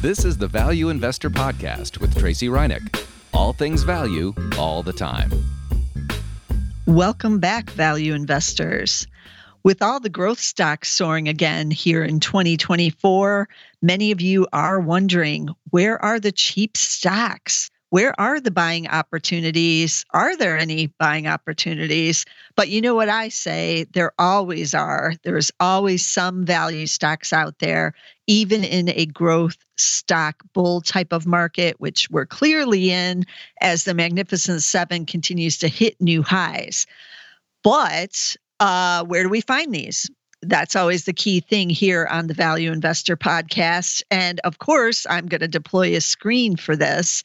This is the Value Investor Podcast with Tracey Ryniec. All things value, all the time. Welcome back, value investors. With all the growth stocks soaring again here in 2024, many of you are wondering where are the cheap stocks? Where are the buying opportunities? Are there any buying opportunities? But you know what I say? There always are. There's always some value stocks out there, even in a growth stock bull type of market, which we're clearly in as the Magnificent Seven continues to hit new highs. But uh, where do we find these? That's always the key thing here on the Value Investor podcast. And of course, I'm going to deploy a screen for this.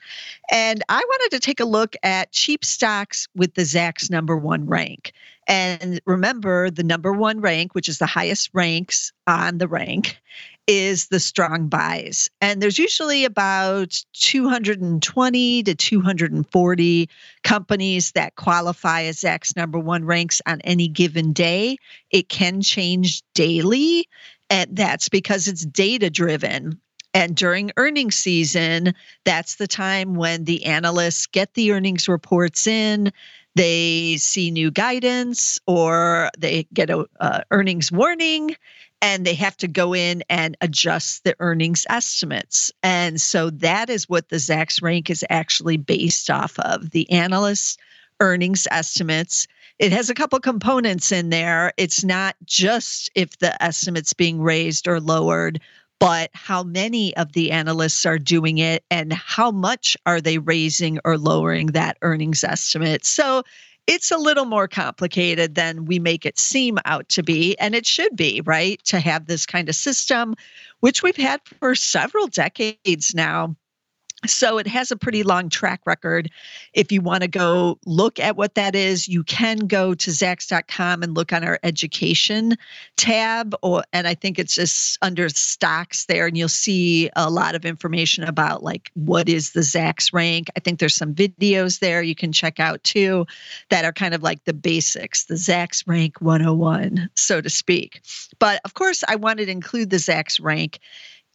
And I wanted to take a look at cheap stocks with the Zacks number one rank. And remember, the number one rank, which is the highest ranks on the rank, is the strong buys. And there's usually about 220 to 240 companies that qualify as Zacks number one ranks on any given day. It can change daily, and that's because it's data driven. And during earnings season, that's the time when the analysts get the earnings reports in they see new guidance or they get a uh, earnings warning and they have to go in and adjust the earnings estimates. And so that is what the Zacks rank is actually based off of the analysts' earnings estimates. It has a couple components in there. It's not just if the estimate's being raised or lowered, but how many of the analysts are doing it and how much are they raising or lowering that earnings estimate. So it's a little more complicated than we make it seem out to be. And it should be, right? To have this kind of system, which we've had for several decades now. So it has a pretty long track record. If you want to go look at what that is, you can go to Zacks.com and look on our education tab, or and I think it's just under stocks there, and you'll see a lot of information about like what is the Zacks rank. I think there's some videos there you can check out too that are kind of like the basics, the Zacks rank 101, so to speak. But of course, I wanted to include the Zacks rank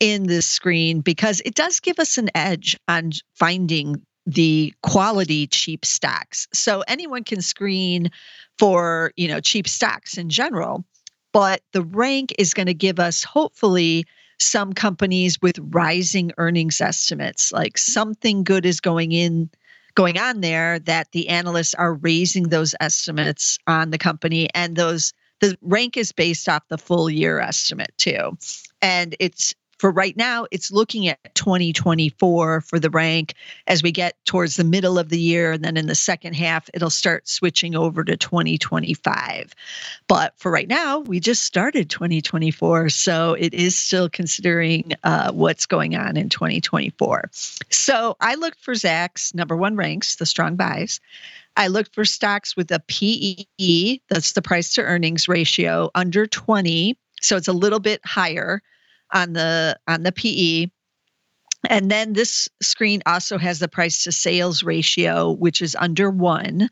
in this screen because it does give us an edge on finding the quality cheap stocks. So anyone can screen for, you know, cheap stocks in general, but the rank is going to give us hopefully some companies with rising earnings estimates, like something good is going in going on there that the analysts are raising those estimates on the company and those the rank is based off the full year estimate too and it's for right now, it's looking at 2024 for the rank. As we get towards the middle of the year, and then in the second half, it'll start switching over to 2025. But for right now, we just started 2024. So it is still considering uh, what's going on in 2024. So I looked for Zacks number one ranks, the strong buys. I looked for stocks with a PE, that's the price to earnings ratio, under 20. So it's a little bit higher on the on the PE. And then this screen also has the price to sales ratio, which is under one.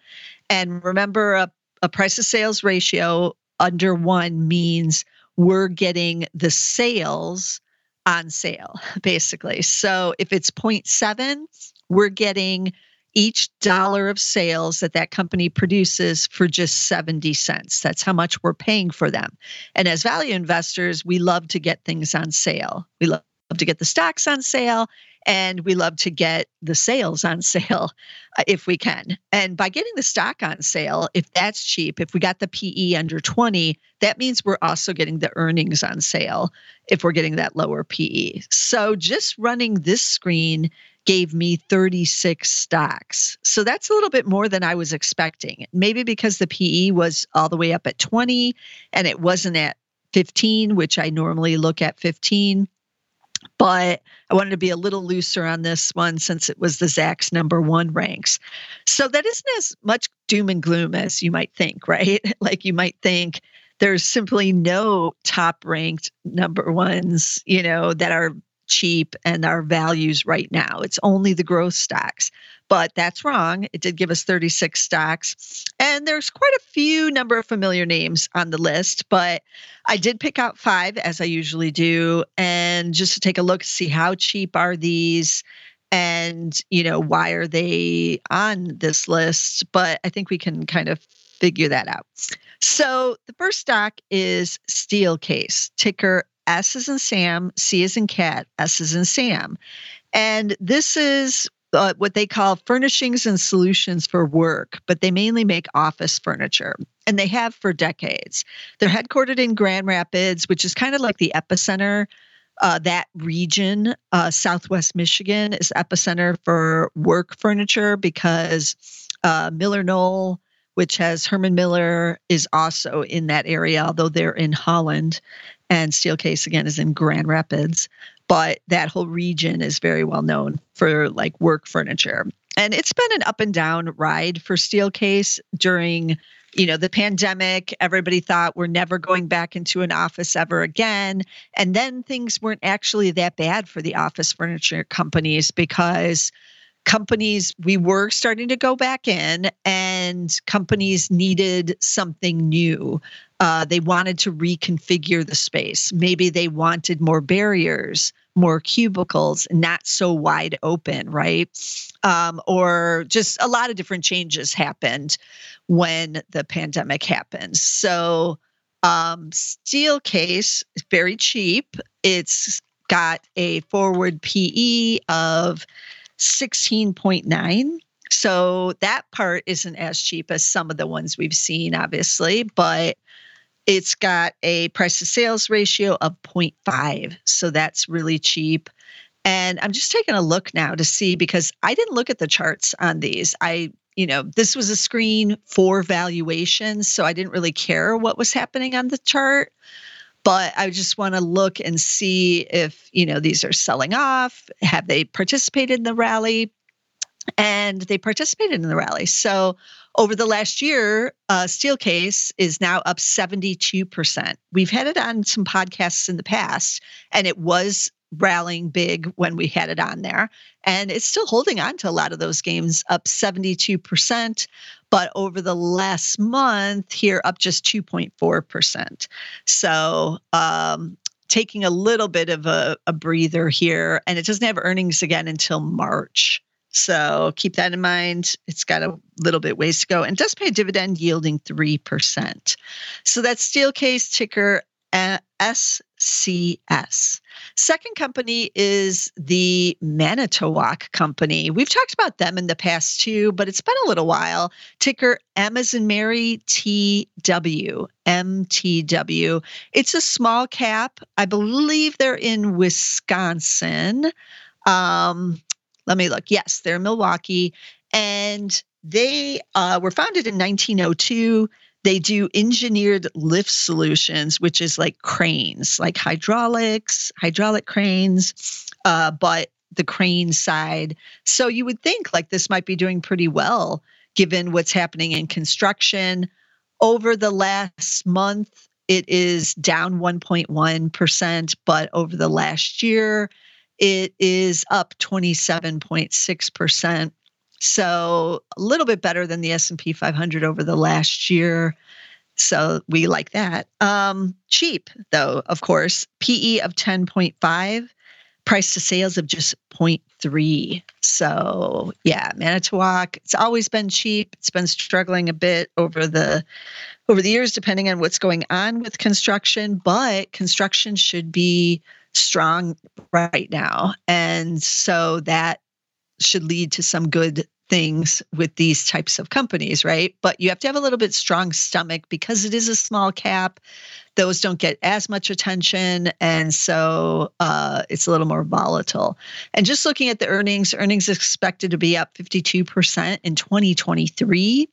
And remember, a, a price to sales ratio under one means we're getting the sales on sale, basically. So if it's 0.7, we're getting each dollar of sales that that company produces for just 70 cents. That's how much we're paying for them. And as value investors, we love to get things on sale. We love to get the stocks on sale and we love to get the sales on sale uh, if we can. And by getting the stock on sale, if that's cheap, if we got the PE under 20, that means we're also getting the earnings on sale if we're getting that lower PE. So just running this screen gave me 36 stocks. So that's a little bit more than I was expecting. Maybe because the PE was all the way up at 20 and it wasn't at 15, which I normally look at 15. But I wanted to be a little looser on this one since it was the Zacks number one ranks. So that isn't as much doom and gloom as you might think, right? like you might think there's simply no top ranked number ones, you know, that are cheap and our values right now. It's only the growth stocks. but that's wrong. It did give us 36 stocks. And there's quite a few number of familiar names on the list, but I did pick out five as I usually do. And just to take a look, see how cheap are these and, you know, why are they on this list? But I think we can kind of figure that out. So the first stock is Steelcase, ticker S is in Sam, C is in cat, S is in Sam. And this is uh, what they call furnishings and solutions for work, but they mainly make office furniture and they have for decades. They're headquartered in Grand Rapids, which is kind of like the epicenter. Uh, that region, uh, Southwest Michigan, is epicenter for work furniture because uh, MillerKnoll, which has Herman Miller, is also in that area, although they're in Holland. And Steelcase, again, is in Grand Rapids but that whole region is very well known for like work furniture. And it's been an up and down ride for Steelcase during you know the pandemic everybody thought we're never going back into an office ever again and then things weren't actually that bad for the office furniture companies because companies we were starting to go back in and companies needed something new. Uh, they wanted to reconfigure the space. Maybe they wanted more barriers more cubicles not so wide open right? Um, or just a lot of different changes happened when the pandemic happened. So um, Steelcase is very cheap. It's got a forward pe of 16.9. So that part isn't as cheap as some of the ones we've seen, obviously, but it's got a price to sales ratio of 0.5. So that's really cheap. And I'm just taking a look now to see because I didn't look at the charts on these. I, you know, this was a screen for valuation. So I didn't really care what was happening on the chart but I just want to look and see if, you know, these are selling off. Have they participated in the rally? And they participated in the rally. So over the last year, uh, Steelcase is now up 72%. We've had it on some podcasts in the past, and it was rallying big when we had it on there. And it's still holding on to a lot of those games, up 72%. But over the last month, here up just 2.4%. So, um, taking a little bit of a, a breather here, and it doesn't have earnings again until March. So keep that in mind. It's got a little bit ways to go and does pay a dividend yielding 3%. So that's Steelcase ticker SCS. Second company is the Manitowoc Company. We've talked about them in the past too, but it's been a little while. Ticker M in Mary TW. MTW. It's a small cap. I believe they're in Wisconsin. Um, let me look. Yes, they're in Milwaukee. And they uh, were founded in 1902. They do engineered lift solutions, which is like cranes, like hydraulics, hydraulic cranes, uh, but the crane side. So you would think like this might be doing pretty well given what's happening in construction. Over the last month, it is down 1.1%, but over the last year, it is up 27.6%. So a little bit better than the S&P 500 over the last year. So we like that. Um, cheap though, of course. PE of 10.5, price to sales of just 0.3. So yeah, Manitowoc, it's always been cheap. It's been struggling a bit over the over the years, depending on what's going on with construction, but construction should be strong right now. And so that should lead to some good things with these types of companies, right? But you have to have a little bit strong stomach because it is a small cap. Those don't get as much attention, and so uh, it's a little more volatile. And just looking at the earnings, earnings expected to be up 52% in 2023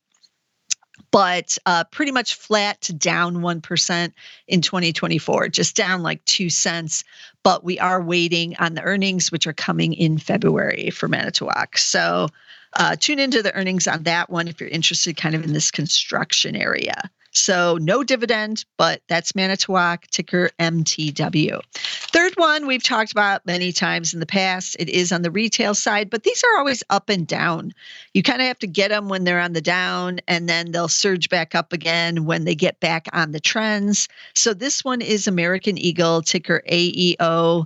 but uh, pretty much flat to down 1% in 2024, just down like two cents. But we are waiting on the earnings, which are coming in February for Manitowoc. So uh, tune into the earnings on that one if you're interested kind of in this construction area. So no dividend, but that's Manitowoc, ticker MTW. Third one we've talked about many times in the past. It is on the retail side, but these are always up and down. You kind of have to get them when they're on the down, and then they'll surge back up again when they get back on the trends. So this one is American Eagle, ticker AEO.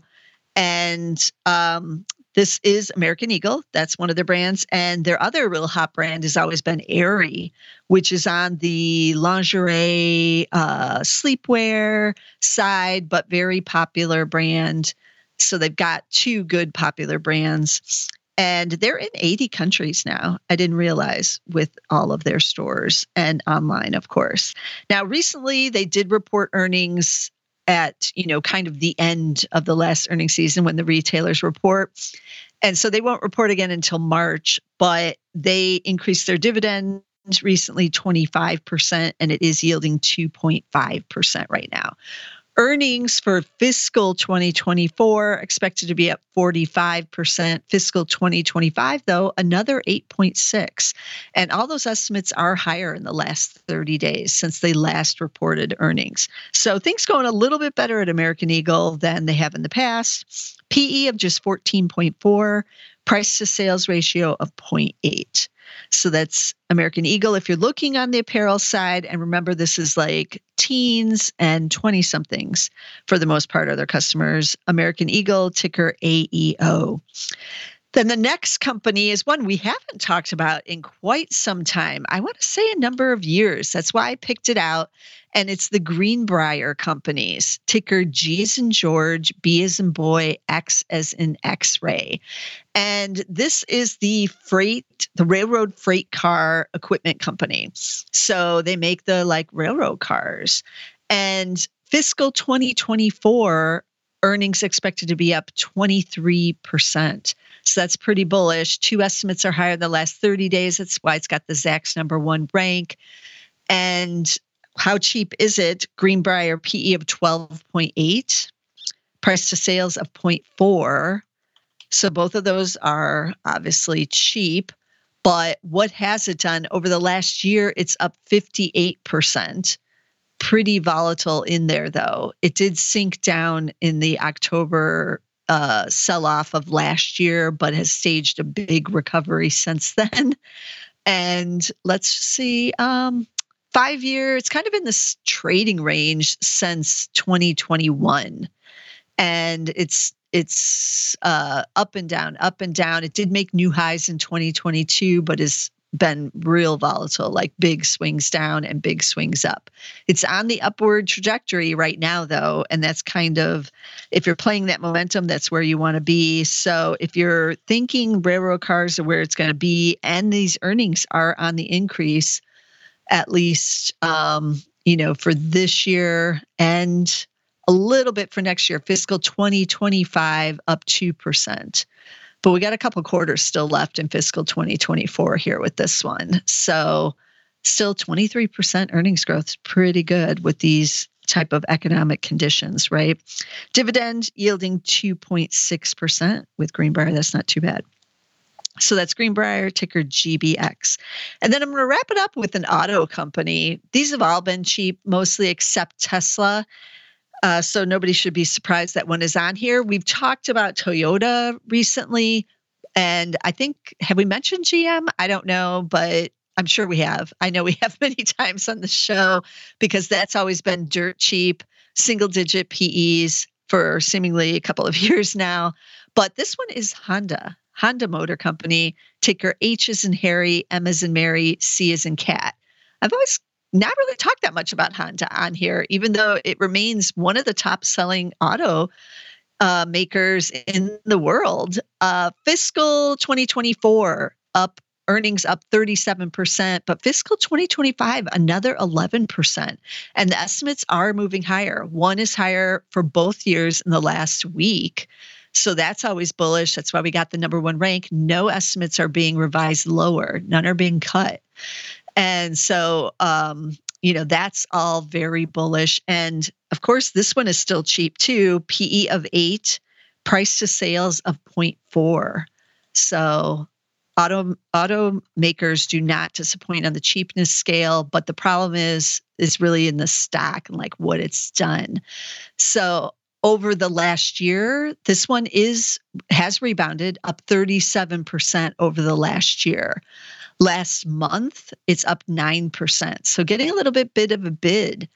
And um, this is American Eagle. That's one of their brands. And their other real hot brand has always been Aerie, which is on the lingerie, uh, sleepwear side, but very popular brand. So they've got two good popular brands. And they're in 80 countries now. I didn't realize with all of their stores and online, of course. Now, recently they did report earnings at you know kind of the end of the last earnings season when the retailers report. And so they won't report again until march but they increased their dividend recently 25% and it is yielding 2.5% right now Earnings for fiscal 2024 expected to be up 45%. Fiscal 2025, though, another 8.6. And all those estimates are higher in the last 30 days since they last reported earnings. So things going a little bit better at American Eagle than they have in the past. PE of just 14.4, price to sales ratio of 0.8. So that's American Eagle if you're looking on the apparel side. And remember, this is like teens and 20 somethings for the most part are their customers. American Eagle, ticker AEO. Then the next company is one we haven't talked about in quite some time. I want to say a number of years. That's why I picked it out. And it's the Greenbrier companies, ticker G as in George, B as in boy, X as in X ray. And this is the freight, the railroad freight car equipment company. So they make the like railroad cars. And fiscal 2024 earnings expected to be up 23%. So that's pretty bullish. Two estimates are higher the last 30 days. That's why it's got the Zacks number one rank. And how cheap is it? Greenbrier PE of 12.8, price to sales of 0.4. So both of those are obviously cheap. But what has it done over the last year? It's up 58% pretty volatile in there, though. It did sink down in the October uh, sell off of last year, but has staged a big recovery since then. And let's see, um, five year, it's kind of in this trading range since 2021. And it's it's uh, up and down, up and down. It did make new highs in 2022, but is been real volatile, like big swings down and big swings up. It's on the upward trajectory right now, though. And that's kind of, if you're playing that momentum, that's where you want to be. So if you're thinking railroad cars are where it's going to be and these earnings are on the increase, at least, um, you know, for this year and a little bit for next year, fiscal 2025 up 2%. But we got a couple quarters still left in fiscal 2024 here with this one. So still 23% earnings growth is pretty good with these type of economic conditions, right? Dividend yielding 2.6% with Greenbrier. That's not too bad. So that's Greenbrier, ticker GBX. And then I'm going to wrap it up with an auto company. These have all been cheap, mostly except Tesla. Uh, so nobody should be surprised that one is on here. We've talked about Toyota recently, and I think have we mentioned GM? I don't know, but I'm sure we have. I know we have many times on the show because that's always been dirt cheap, single digit PEs for seemingly a couple of years now. But this one is Honda, Honda Motor Company, ticker H is in Harry, M is in Mary, C is in Cat. I've always not really talked that much about Honda on here, even though it remains one of the top selling auto uh, makers in the world. Uh, fiscal 2024 up earnings up 37%, but fiscal 2025, another 11%. And the estimates are moving higher. One is higher for both years in the last week. So that's always bullish. That's why we got the number one rank. No estimates are being revised lower, none are being cut. And so, um, you know, that's all very bullish. And of course, this one is still cheap too. PE of eight, price to sales of 0.4. So auto automakers do not disappoint on the cheapness scale, but the problem is is really in the stock and like what it's done. So over the last year, this one is has rebounded up 37% over the last year. Last month, it's up 9%. So getting a little bit bit of a bid.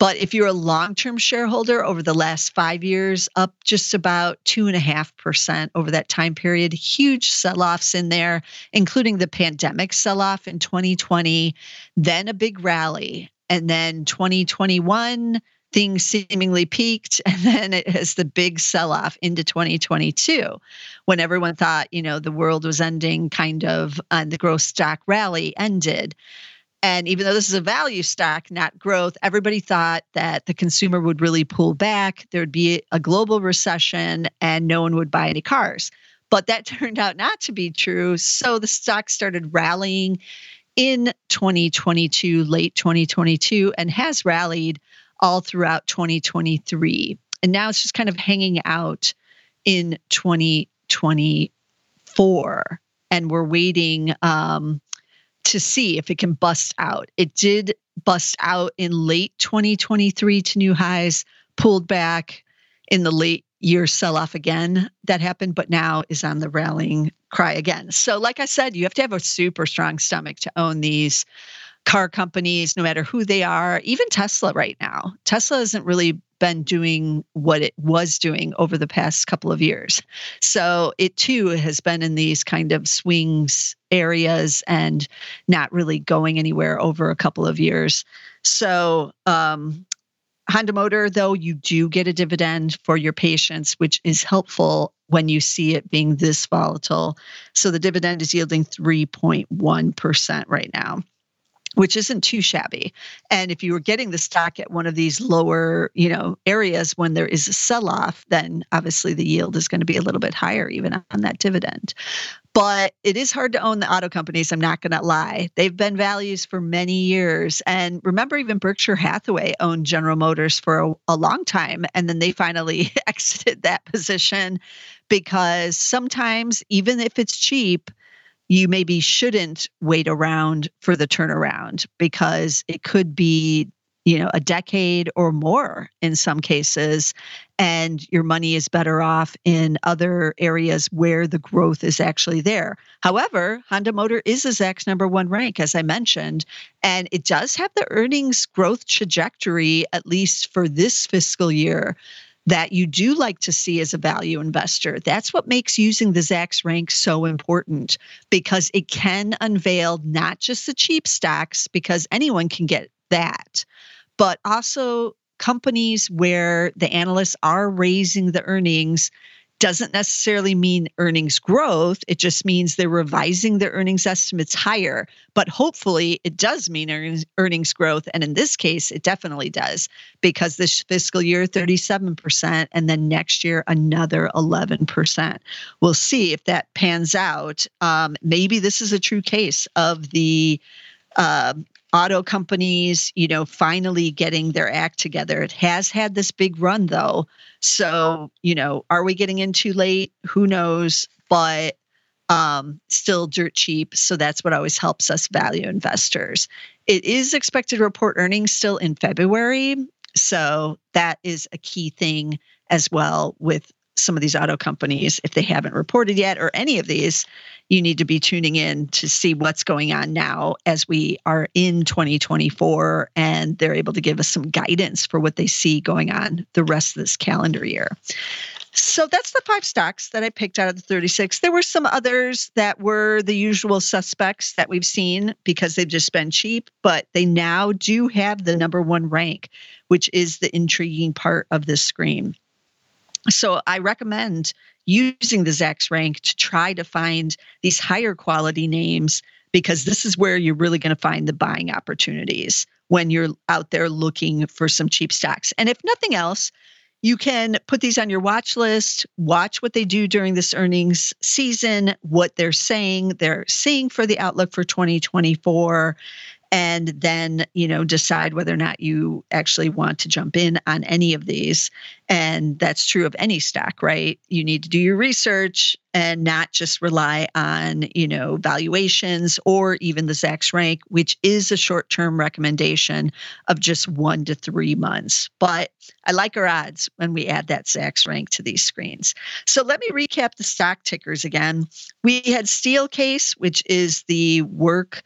But if you're a long term shareholder over the last five years, up just about 2.5% over that time period. Huge sell offs in there, including the pandemic sell off in 2020, then a big rally. And then 2021, things seemingly peaked and then it has the big sell off into 2022 when everyone thought you know the world was ending kind of and the growth stock rally ended. And even though this is a value stock not growth everybody thought that the consumer would really pull back there would be a global recession and no one would buy any cars. But that turned out not to be true so the stock started rallying in 2022 late 2022 and has rallied all throughout 2023. And now it's just kind of hanging out in 2024. And we're waiting um, to see if it can bust out. It did bust out in late 2023 to new highs, pulled back in the late year sell off again that happened, but now is on the rallying cry again. So, like I said, you have to have a super strong stomach to own these car companies, no matter who they are, even Tesla right now. Tesla hasn't really been doing what it was doing over the past couple of years. So it too has been in these kind of swings areas and not really going anywhere over a couple of years. So, um, Honda Motor, though, you do get a dividend for your patience, which is helpful when you see it being this volatile. So the dividend is yielding 3.1% right now which isn't too shabby. And if you were getting the stock at one of these lower, you know, areas when there is a sell-off, then obviously the yield is going to be a little bit higher even on that dividend. But it is hard to own the auto companies, I'm not going to lie. They've been values for many years. And remember, even Berkshire Hathaway owned General Motors for a, a long time. And then they finally exited that position because sometimes, even if it's cheap, you maybe shouldn't wait around for the turnaround because it could be you know a decade or more in some cases and your money is better off in other areas where the growth is actually there. However honda motor is a zacks number one rank as i mentioned and it does have the earnings growth trajectory at least for this fiscal year that you do like to see as a value investor. That's what makes using the Zacks rank so important because it can unveil not just the cheap stocks, because anyone can get that, but also companies where the analysts are raising the earnings doesn't necessarily mean earnings growth. It just means they're revising their earnings estimates higher. But hopefully, it does mean earnings, growth. And in this case, it definitely does because this fiscal year, 37%, and then next year, another 11%. We'll see if that pans out. Um, maybe this is a true case of the uh, auto companies, you know, finally getting their act together. It has had this big run though. So, you know, are we getting in too late? Who knows? But um, still dirt cheap. So that's what always helps us value investors. It is expected to report earnings still in February. So that is a key thing as well with some of these auto companies. If they haven't reported yet or any of these, you need to be tuning in to see what's going on now as we are in 2024 and they're able to give us some guidance for what they see going on the rest of this calendar year. So that's the five stocks that I picked out of the 36. There were some others that were the usual suspects that we've seen because they've just been cheap, but they now do have the number one rank, which is the intriguing part of this screen. So I recommend using the Zacks rank to try to find these higher quality names because this is where you're really going to find the buying opportunities when you're out there looking for some cheap stocks. And if nothing else, you can put these on your watch list, watch what they do during this earnings season, what they're saying, they're seeing for the outlook for 2024, and then you know decide whether or not you actually want to jump in on any of these. And that's true of any stock right? You need to do your research and not just rely on you know valuations or even the zacks rank which is a short-term recommendation of just one to three months. But i like our odds when we add that zacks rank to these screens. So let me recap the stock tickers again. We had steelcase which is the work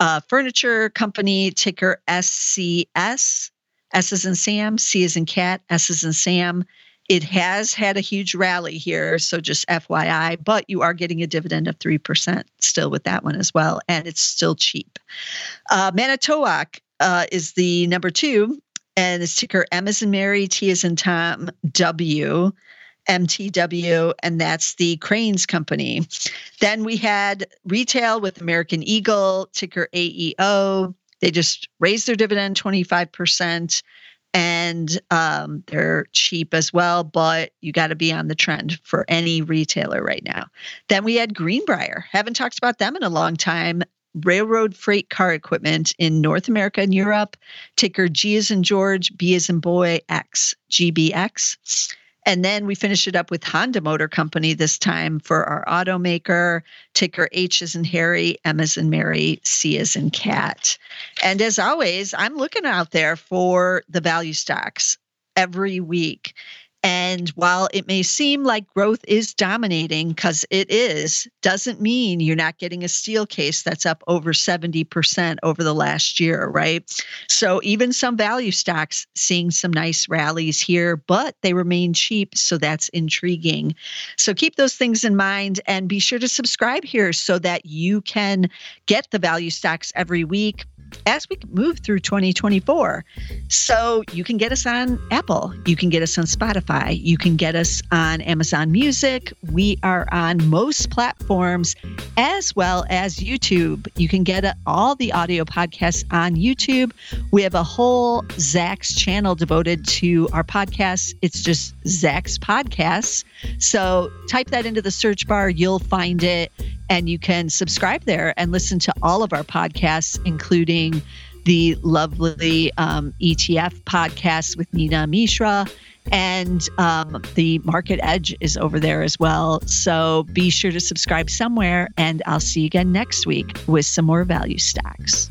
uh, furniture company, ticker SCS. S is in Sam, C is in cat, S is in Sam. It has had a huge rally here, so just FYI, but you are getting a dividend of 3% still with that one as well, and it's still cheap. Uh, Manitowoc uh, is the number two, and it's ticker M is in Mary, T is in Tom, W. MTW, and that's the Cranes Company. Then we had retail with American Eagle, ticker AEO. They just raised their dividend 25%, and um, they're cheap as well, but you got to be on the trend for any retailer right now. Then we had Greenbrier. Haven't talked about them in a long time railroad freight car equipment in North America and Europe. Ticker G is in George, B is in boy, X, GBX. And then we finish it up with Honda Motor Company this time for our automaker. Ticker H is in Harry, M is in Mary, C is in Cat. And as always, I'm looking out there for the value stocks every week. And while it may seem like growth is dominating, because it is, doesn't mean you're not getting a Steelcase that's up over 70% over the last year, right? So even some value stocks seeing some nice rallies here, but they remain cheap. So that's intriguing. So keep those things in mind and be sure to subscribe here so that you can get the value stocks every week as we move through 2024. So you can get us on Apple, you can get us on Spotify, you can get us on Amazon Music. We are on most platforms as well as YouTube. You can get uh, all the audio podcasts on YouTube. We have a whole Zacks channel devoted to our podcasts. It's just Zacks Podcasts. So type that into the search bar, you'll find it and you can subscribe there and listen to all of our podcasts, including the lovely um, ETF podcast with Neena Mishra. And um, the Market Edge is over there as well. So be sure to subscribe somewhere, and I'll see you again next week with some more value stocks.